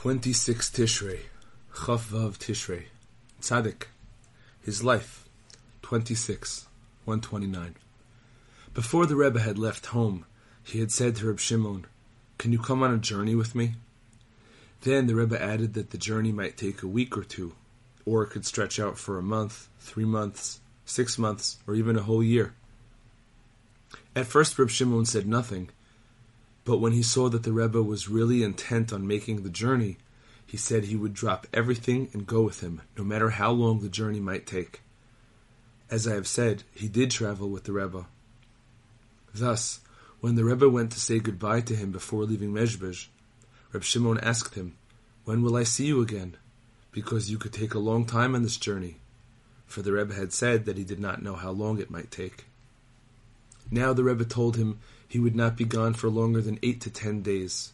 26 Tishrei, Chaf Vav Tishrei, Tzaddik, his life, 26, 129. Before the Rebbe had left home, he had said to Reb Shimon, Can you come on a journey with me? Then the Rebbe added that the journey might take a week or two, or it could stretch out for a month, three months, six months, or even a whole year. At first, Reb Shimon said nothing, but when he saw that the Rebbe was really intent on making the journey, he said he would drop everything and go with him, no matter how long the journey might take. As I have said, he did travel with the Rebbe. Thus, when the Rebbe went to say goodbye to him before leaving Mezhbej, Reb Shimon asked him, When will I see you again? Because you could take a long time on this journey. For the Rebbe had said that he did not know how long it might take. Now the Rebbe told him he would not be gone for longer than eight to ten days.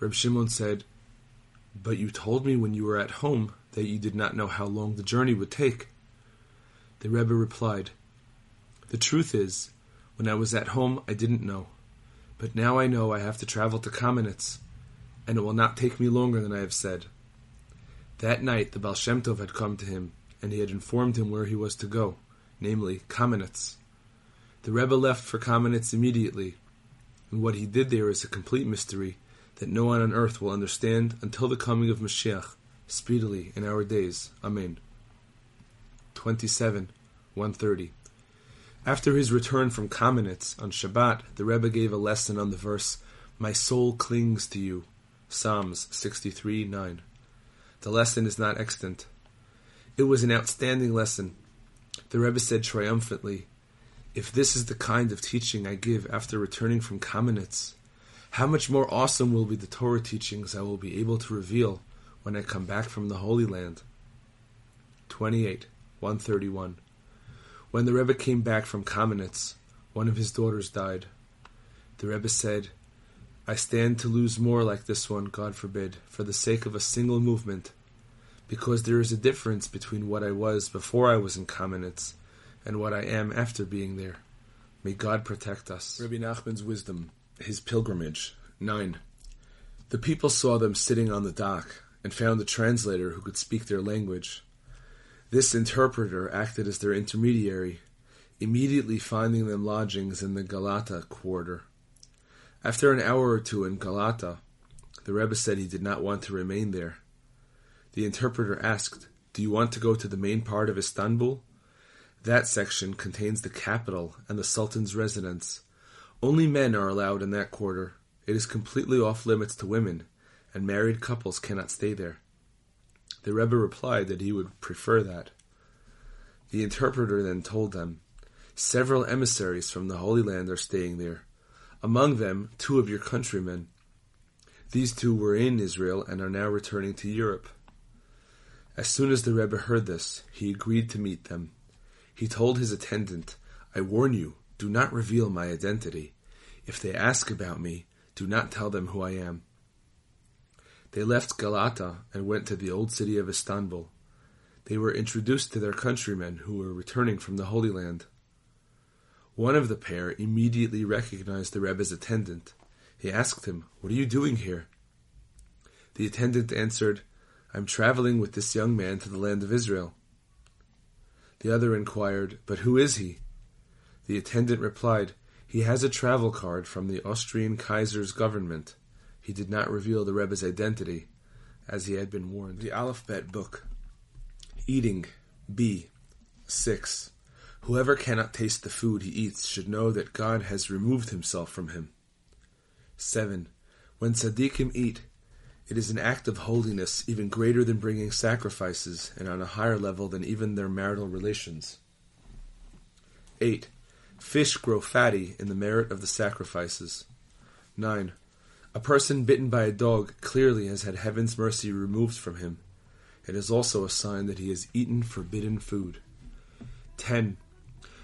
Reb Shimon said, But you told me when you were at home that you did not know how long the journey would take. The Rebbe replied, The truth is, when I was at home I didn't know, but now I know I have to travel to Kamenetz, and it will not take me longer than I have said. That night the Baal Shem Tov had come to him, and he had informed him where he was to go, namely Kamenetz. The Rebbe left for Kamenetz immediately, and what he did there is a complete mystery that no one on earth will understand until the coming of Mashiach, speedily in our days. Amen. 27, 130. After his return from Kamenetz on Shabbat, the Rebbe gave a lesson on the verse, My soul clings to you. Psalms 63, 9. The lesson is not extant. It was an outstanding lesson. The Rebbe said triumphantly, if this is the kind of teaching I give after returning from Kamenetz, how much more awesome will be the Torah teachings I will be able to reveal when I come back from the Holy Land. 28, 131. When the Rebbe came back from Kamenetz, one of his daughters died. The Rebbe said, I stand to lose more like this one, God forbid, for the sake of a single movement, because there is a difference between what I was before I was in Kamenetz and what I am after being there. May God protect us. Rabbi Nachman's wisdom, his pilgrimage. 9. The people saw them sitting on the dock and found a translator who could speak their language. This interpreter acted as their intermediary, immediately finding them lodgings in the Galata quarter. After an hour or two in Galata, the Rebbe said he did not want to remain there. The interpreter asked, Do you want to go to the main part of Istanbul? That section contains the capital and the Sultan's residence. Only men are allowed in that quarter. It is completely off limits to women, and married couples cannot stay there. The Rebbe replied that he would prefer that. The interpreter then told them, Several emissaries from the Holy Land are staying there, among them two of your countrymen. These two were in Israel and are now returning to Europe. As soon as the Rebbe heard this, he agreed to meet them. He told his attendant, I warn you, do not reveal my identity. If they ask about me, do not tell them who I am. They left Galata and went to the old city of Istanbul. They were introduced to their countrymen who were returning from the Holy Land. One of the pair immediately recognized the Rebbe's attendant. He asked him, What are you doing here? The attendant answered, I'm traveling with this young man to the land of Israel. The other inquired, But who is he? The attendant replied, He has a travel card from the Austrian Kaiser's government. He did not reveal the Rebbe's identity, as he had been warned. The Alphabet Book. Eating. B. 6. Whoever cannot taste the food he eats should know that God has removed himself from him. 7. When tzaddikim eat, it is an act of holiness even greater than bringing sacrifices and on a higher level than even their marital relations. 8. Fish grow fatty in the merit of the sacrifices. 9. A person bitten by a dog clearly has had heaven's mercy removed from him. It is also a sign that he has eaten forbidden food. 10.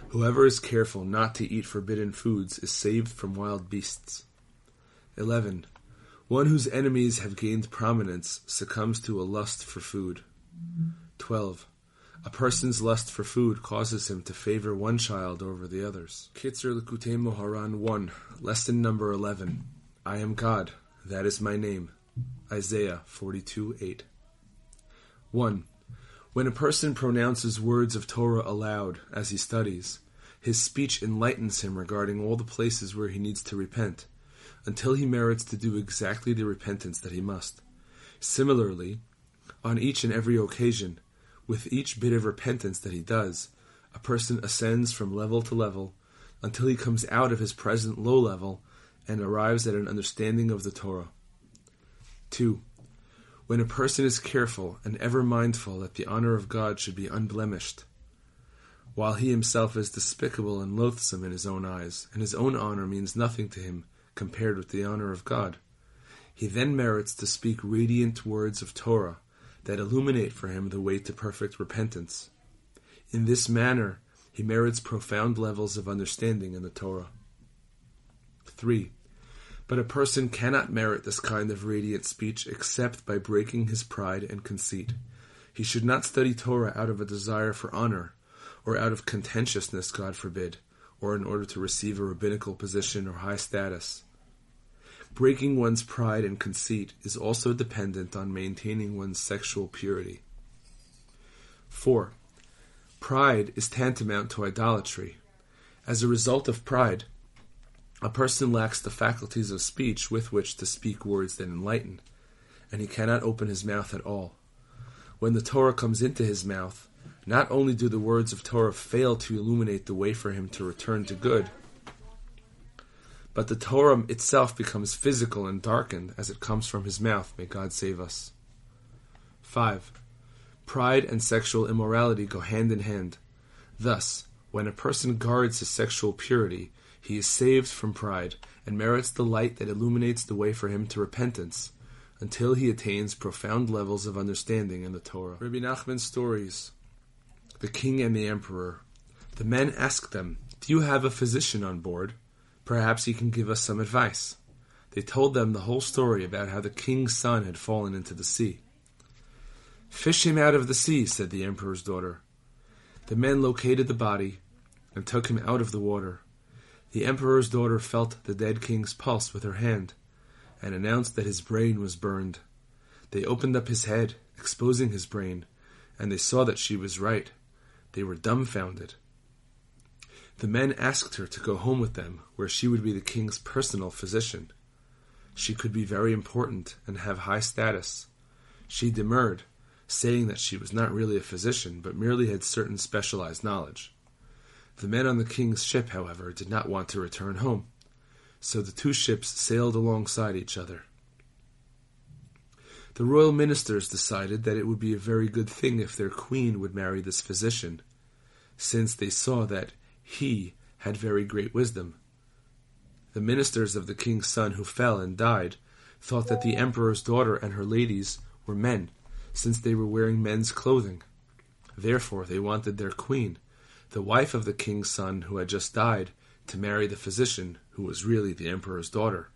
Whoever is careful not to eat forbidden foods is saved from wild beasts. 11. One whose enemies have gained prominence succumbs to a lust for food. 12. A person's lust for food causes him to favor one child over the others. Kitzur Likutei Moharan 1, Lesson number 11. I am God, that is my name. Isaiah 42 8. 1. When a person pronounces words of Torah aloud as he studies, his speech enlightens him regarding all the places where he needs to repent, until he merits to do exactly the repentance that he must. Similarly, on each and every occasion, with each bit of repentance that he does, a person ascends from level to level until he comes out of his present low level and arrives at an understanding of the Torah. 2. When a person is careful and ever mindful that the honor of God should be unblemished, while he himself is despicable and loathsome in his own eyes, and his own honor means nothing to him compared with the honor of God, he then merits to speak radiant words of Torah that illuminate for him the way to perfect repentance. In this manner, he merits profound levels of understanding in the Torah. 3. But a person cannot merit this kind of radiant speech except by breaking his pride and conceit. He should not study Torah out of a desire for honor, or out of contentiousness, God forbid, or in order to receive a rabbinical position or high status. Breaking one's pride and conceit is also dependent on maintaining one's sexual purity. 4. Pride is tantamount to idolatry. As a result of pride, a person lacks the faculties of speech with which to speak words that enlighten, and he cannot open his mouth at all. When the Torah comes into his mouth, not only do the words of Torah fail to illuminate the way for him to return to good, but the Torah itself becomes physical and darkened as it comes from his mouth. May God save us. 5. Pride and sexual immorality go hand in hand. Thus, when a person guards his sexual purity, he is saved from pride and merits the light that illuminates the way for him to repentance until he attains profound levels of understanding in the Torah. Rabbi Nachman's stories The King and the Emperor. The men asked them, Do you have a physician on board? Perhaps he can give us some advice. They told them the whole story about how the king's son had fallen into the sea. Fish him out of the sea, said the emperor's daughter. The men located the body and took him out of the water. The emperor's daughter felt the dead king's pulse with her hand and announced that his brain was burned. They opened up his head, exposing his brain, and they saw that she was right. They were dumbfounded. The men asked her to go home with them, where she would be the king's personal physician. She could be very important and have high status. She demurred, saying that she was not really a physician, but merely had certain specialized knowledge. The men on the king's ship, however, did not want to return home, so the two ships sailed alongside each other. The royal ministers decided that it would be a very good thing if their queen would marry this physician, since they saw that he had very great wisdom. The ministers of the king's son who fell and died thought that the emperor's daughter and her ladies were men, since they were wearing men's clothing. Therefore, they wanted their queen, the wife of the king's son who had just died, to marry the physician who was really the emperor's daughter.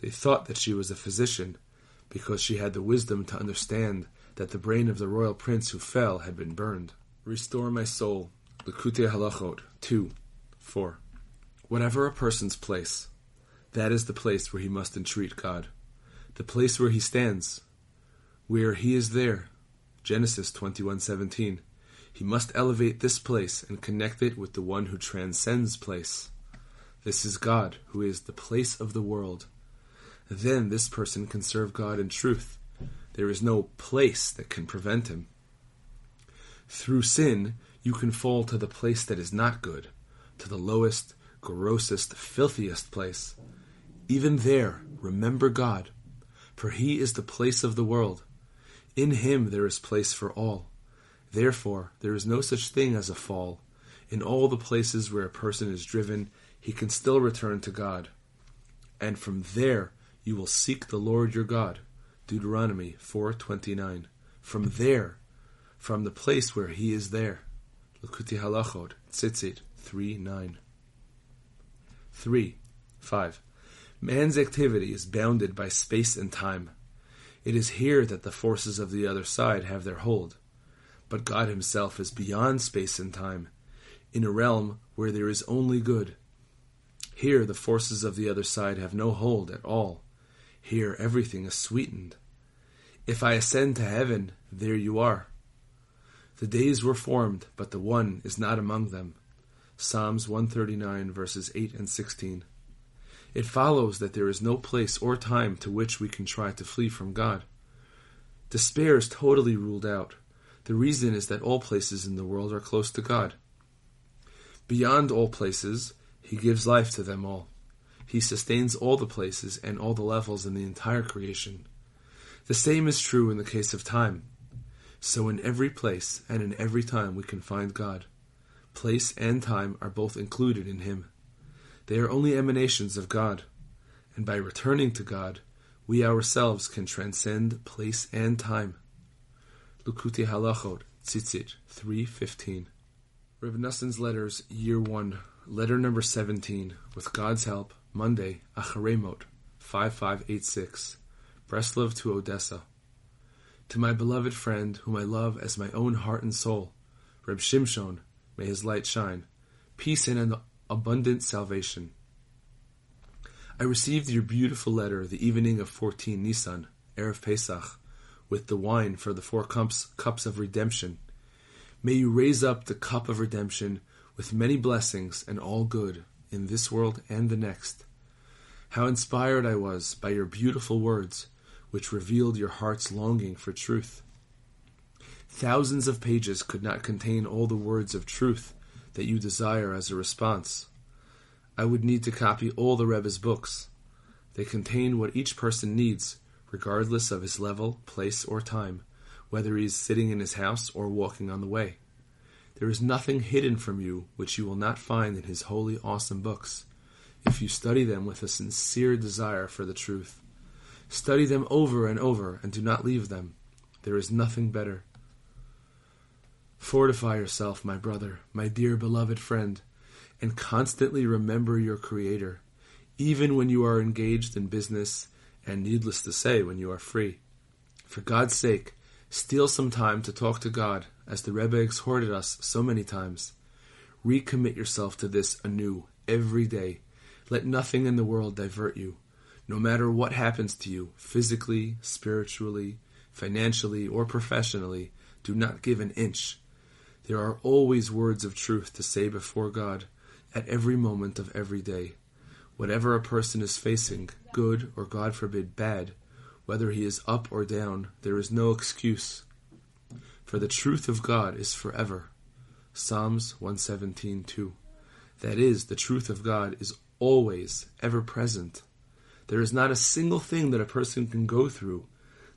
They thought that she was a physician because she had the wisdom to understand that the brain of the royal prince who fell had been burned. Restore my soul, Likutei Halachot 2 4. Whatever a person's place, that is the place where he must entreat God. The place where he stands, where he is there. Genesis 21:17. He must elevate this place and connect it with the one who transcends place. This is God, who is the place of the world. Then this person can serve God in truth. There is no place that can prevent him. Through sin, you can fall to the place that is not good, to the lowest, grossest, filthiest place. Even there, remember God, for He is the place of the world. In Him there is place for all. Therefore, there is no such thing as a fall. In all the places where a person is driven, he can still return to God. And from there you will seek the Lord your God. Deuteronomy 4:29. From there, from the place where he is there. Likutei Halachot, Tzitzit 3 9. 3. 5. Man's activity is bounded by space and time. It is here that the forces of the other side have their hold. But God Himself is beyond space and time, in a realm where there is only good. Here the forces of the other side have no hold at all. Here everything is sweetened. If I ascend to heaven, there you are. The days were formed, but the one is not among them. Psalms 139, verses 8 and 16. It follows that there is no place or time to which we can try to flee from God. Despair is totally ruled out. The reason is that all places in the world are close to God. Beyond all places, He gives life to them all. He sustains all the places and all the levels in the entire creation. The same is true in the case of time. So in every place and in every time we can find God. Place and time are both included in Him. They are only emanations of God, and by returning to God, we ourselves can transcend place and time. Likutei Halachot, Tzitzit 3.15 Reb Noson's Letters, Year 1, Letter number 17, with God's help, Monday, Acharei Mot, 5586, Breslov to Odessa. To my beloved friend, whom I love as my own heart and soul, Reb Shimshon, may his light shine, peace and an abundant salvation. I received your beautiful letter the evening of 14 Nisan, Erev Pesach, with the wine for the four cups, cups of redemption. May you raise up the cup of redemption with many blessings and all good in this world and the next. How inspired I was by your beautiful words, which revealed your heart's longing for truth. Thousands of pages could not contain all the words of truth that you desire as a response. I would need to copy all the Rebbe's books. They contain what each person needs, regardless of his level, place, or time, whether he is sitting in his house or walking on the way. There is nothing hidden from you which you will not find in his holy, awesome books, if you study them with a sincere desire for the truth. Study them over and over, and do not leave them. There is nothing better. Fortify yourself, my brother, my dear beloved friend, and constantly remember your Creator, even when you are engaged in business, and needless to say, when you are free. For God's sake, steal some time to talk to God, as the Rebbe exhorted us so many times. Recommit yourself to this anew every day. Let nothing in the world divert you. No matter what happens to you, physically, spiritually, financially, or professionally, do not give an inch. There are always words of truth to say before God at every moment of every day. Whatever a person is facing, good or God forbid bad, whether he is up or down, there is no excuse. For the truth of God is forever. Psalms 117:2. That is, the truth of God is always, ever present. There is not a single thing that a person can go through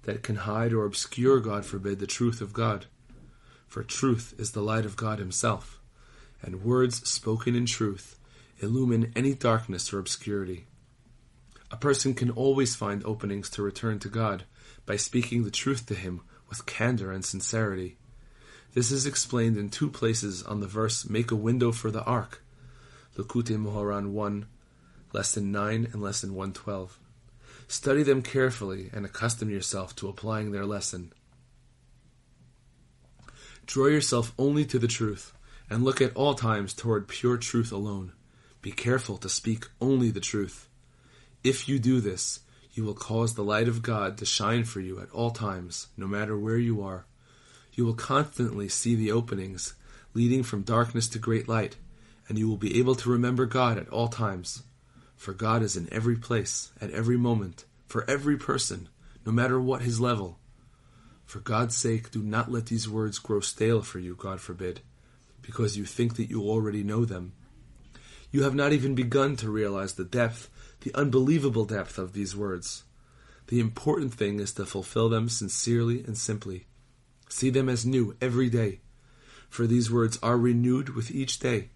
that can hide or obscure, God forbid, the truth of God for truth is the light of God Himself, and words spoken in truth illumine any darkness or obscurity. A person can always find openings to return to God by speaking the truth to Him with candor and sincerity. This is explained in two places on the verse Make a window for the ark, Likutei Moharan 1, Lesson 9 and Lesson 112. Study them carefully and accustom yourself to applying their lesson. Draw yourself only to the truth, and look at all times toward pure truth alone. Be careful to speak only the truth. If you do this, you will cause the light of God to shine for you at all times, no matter where you are. You will constantly see the openings leading from darkness to great light, and you will be able to remember God at all times. For God is in every place, at every moment, for every person, no matter what his level. For God's sake, do not let these words grow stale for you, God forbid, because you think that you already know them. You have not even begun to realize the depth, the unbelievable depth of these words. The important thing is to fulfill them sincerely and simply. See them as new every day, for these words are renewed with each day,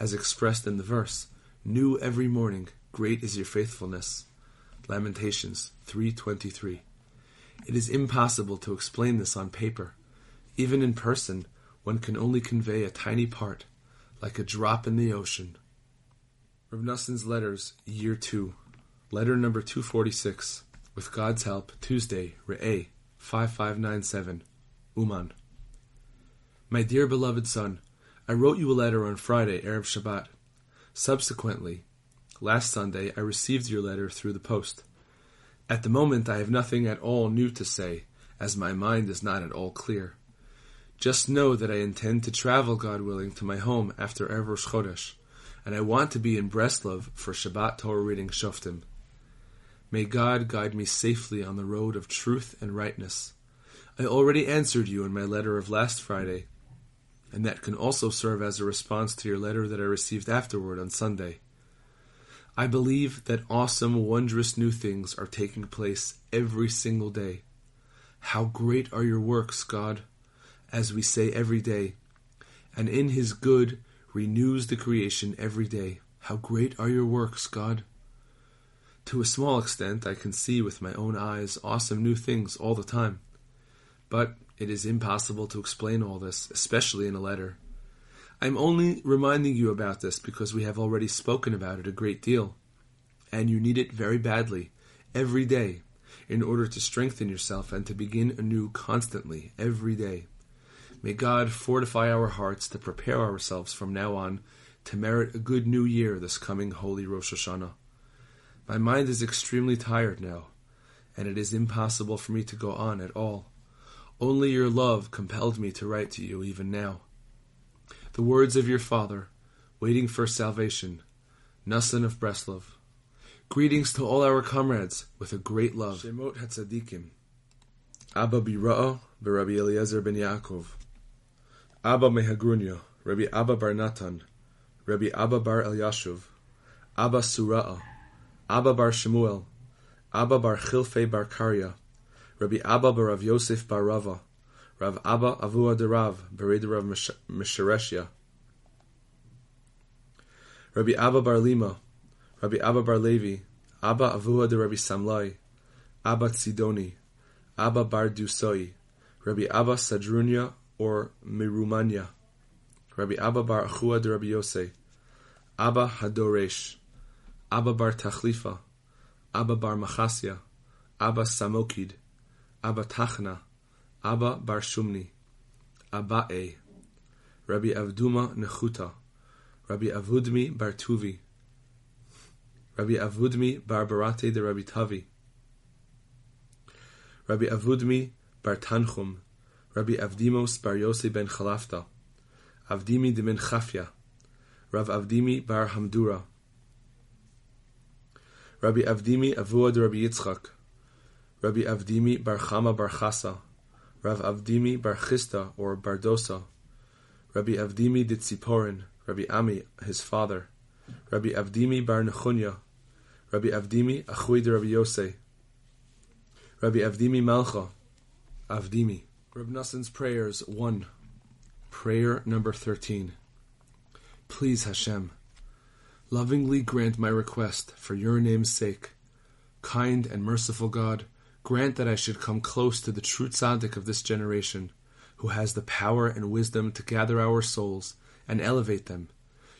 as expressed in the verse, new every morning, great is your faithfulness. Lamentations 323. It is impossible to explain this on paper. Even in person, one can only convey a tiny part, like a drop in the ocean. Rav Noson's Letters, Year 2, Letter number 246, with God's help, Tuesday, Re'eh, 5597, Uman. My dear beloved son, I wrote you a letter on Friday, Erev Shabbat. Subsequently, last Sunday, I received your letter through the post. At the moment, I have nothing at all new to say, as my mind is not at all clear. Just know that I intend to travel, God willing, to my home after Erev Chodesh, and I want to be in Breslov for Shabbat Torah reading Shoftim. May God guide me safely on the road of truth and rightness. I already answered you in my letter of last Friday, and that can also serve as a response to your letter that I received afterward on Sunday. I believe that awesome, wondrous new things are taking place every single day. How great are your works, God, as we say every day, and in His good renews the creation every day. How great are your works, God! To a small extent, I can see with my own eyes awesome new things all the time. But it is impossible to explain all this, especially in a letter. I'm only reminding you about this because we have already spoken about it a great deal, and you need it very badly, every day, in order to strengthen yourself and to begin anew constantly, every day. May God fortify our hearts to prepare ourselves from now on to merit a good new year this coming holy Rosh Hashanah. My mind is extremely tired now, and it is impossible for me to go on at all. Only your love compelled me to write to you even now. The words of your father, waiting for salvation, Nassan of Breslov. Greetings to all our comrades with a great love. Shemot Hatzadikim. Abba Bira'ah, Rabbi Eliezer ben Yaakov. Abba Mehagrunya, Rabbi Abba bar Natan, Rabbi Abba bar Elyashuv, Abba Sura'ah, Abba bar Shemuel, Abba bar Chilfe bar Karya, Rabbi Abba bar Rav Yosef bar Rava, Rav Abba Avua de Rav, Bered Rav Mishareshia, Rabbi Abba bar Lima, Rabbi Abba bar Levi, Abba Avua de Rabbi Samlai, Abba Tzidoni, Abba bar Dusoi, Rabbi Abba Sadrunya or Mirumanya, Rabbi Abba bar Achua de Rabbi Yosei, Abba Hadoresh, Abba bar Tachlifa, Abba bar Machasya, Abba Samokid, Bar Shumni, Abba E, Rabbi Avduma Nechuta, Rabbi Avudmi Bar Tuvi, Rabbi Avudmi Bar Barate de Rabbi Tavi, Rabbi Avudmi Bar Tanchum, Rabbi Avdimos Bar Yosei ben Chalafta, Avdimi de Ben Chafya, Rav Avdimi Bar Hamdura, Rabbi Avdimi Avua de Rabbi Yitzchak, Rabbi Avdimi Bar Chama Bar Chasa, Rav Avdimi Bar Chista or Bardosa, Rabbi Avdimi de Tziporin, Rabbi Ami, his father, Rabbi Avdimi Bar Nechunya, Rabbi Avdimi Achui de Rabbi Yosei, Rabbi Avdimi Malcha, Avdimi. Reb Nassan's prayers 1. Prayer number 13. Please, Hashem, lovingly grant my request for your name's sake. Kind and merciful God, grant that I should come close to the true tzaddik of this generation, who has the power and wisdom to gather our souls and elevate them,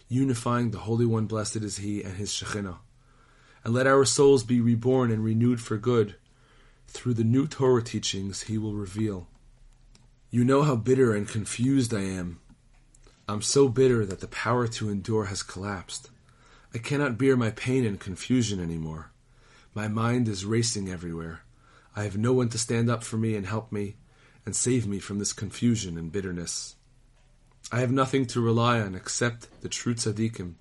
unifying the Holy One, blessed is He, and His Shekhinah. And let our souls be reborn and renewed for good through the new Torah teachings He will reveal. You know how bitter and confused I am. I'm so bitter that the power to endure has collapsed. I cannot bear my pain and confusion anymore. My mind is racing everywhere. I have no one to stand up for me and help me and save me from this confusion and bitterness. I have nothing to rely on except the true tzaddikim.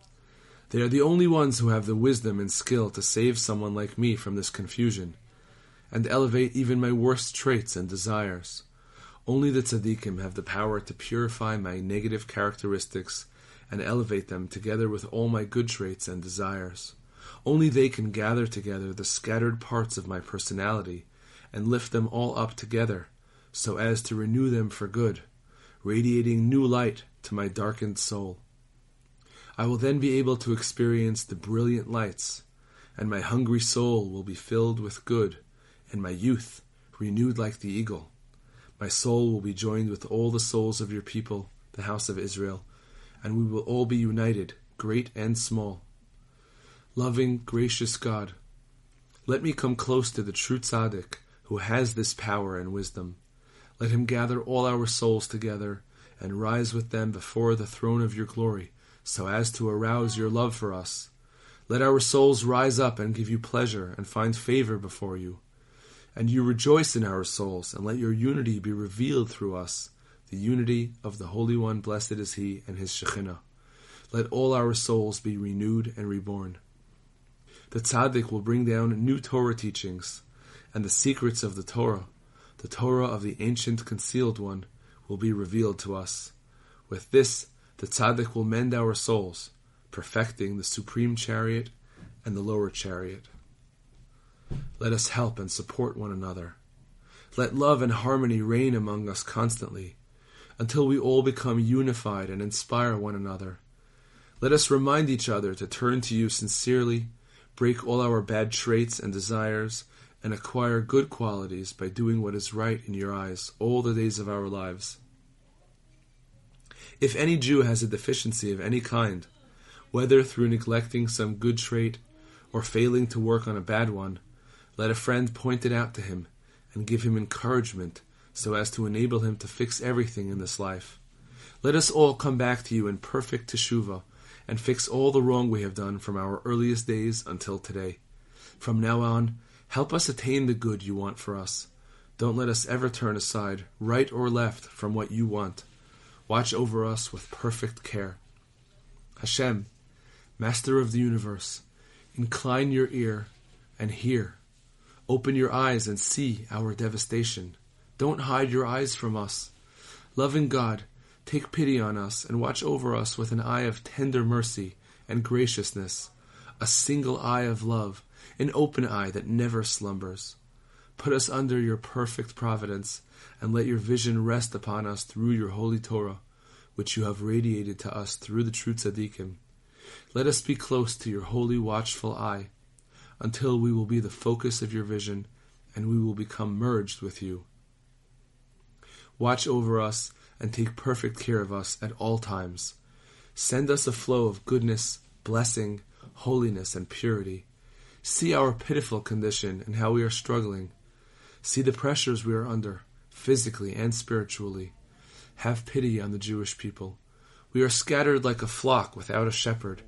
They are the only ones who have the wisdom and skill to save someone like me from this confusion and elevate even my worst traits and desires. Only the tzaddikim have the power to purify my negative characteristics and elevate them together with all my good traits and desires. Only they can gather together the scattered parts of my personality and lift them all up together so as to renew them for good, radiating new light to my darkened soul. I will then be able to experience the brilliant lights, and my hungry soul will be filled with good, and my youth renewed like the eagle. My soul will be joined with all the souls of your people, the house of Israel, and we will all be united, great and small. Loving, gracious God, let me come close to the true tzaddik who has this power and wisdom. Let him gather all our souls together and rise with them before the throne of your glory, so as to arouse your love for us. Let our souls rise up and give you pleasure and find favor before you. And you rejoice in our souls, and let your unity be revealed through us, the unity of the Holy One, blessed is He, and His Shekhinah. Let all our souls be renewed and reborn. The tzaddik will bring down new Torah teachings, and the secrets of the Torah, the Torah of the ancient concealed one, will be revealed to us. With this, the tzaddik will mend our souls, perfecting the supreme chariot and the lower chariot. Let us help and support one another. Let love and harmony reign among us constantly, until we all become unified and inspire one another. Let us remind each other to turn to you sincerely, break all our bad traits and desires, and acquire good qualities by doing what is right in your eyes all the days of our lives. If any Jew has a deficiency of any kind, whether through neglecting some good trait or failing to work on a bad one, let a friend point it out to him and give him encouragement so as to enable him to fix everything in this life. Let us all come back to you in perfect teshuvah and fix all the wrong we have done from our earliest days until today. From now on, help us attain the good you want for us. Don't let us ever turn aside, right or left, from what you want. Watch over us with perfect care. Hashem, Master of the universe, incline your ear and hear. Open your eyes and see our devastation. Don't hide your eyes from us. Loving God, take pity on us and watch over us with an eye of tender mercy and graciousness, a single eye of love, an open eye that never slumbers. Put us under your perfect providence and let your vision rest upon us through your holy Torah, which you have radiated to us through the true tzaddikim. Let us be close to your holy watchful eye, until we will be the focus of your vision, and we will become merged with you. Watch over us and take perfect care of us at all times. Send us a flow of goodness, blessing, holiness, and purity. See our pitiful condition and how we are struggling. See the pressures we are under, physically and spiritually. Have pity on the Jewish people. We are scattered like a flock without a shepherd.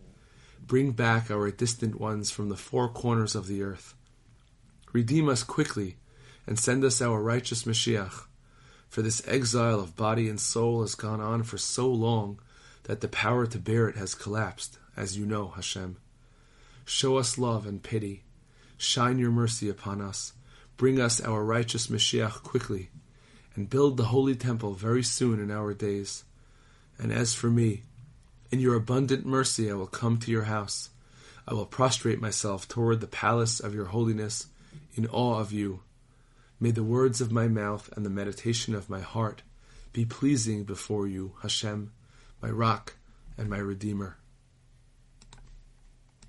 Bring back our distant ones from the four corners of the earth. Redeem us quickly and send us our righteous Mashiach. For this exile of body and soul has gone on for so long that the power to bear it has collapsed, as you know, Hashem. Show us love and pity. Shine your mercy upon us. Bring us our righteous Mashiach quickly, and build the holy temple very soon in our days. And as for me, in your abundant mercy I will come to your house. I will prostrate myself toward the palace of your holiness in awe of you. May the words of my mouth and the meditation of my heart be pleasing before you, Hashem, my rock and my redeemer.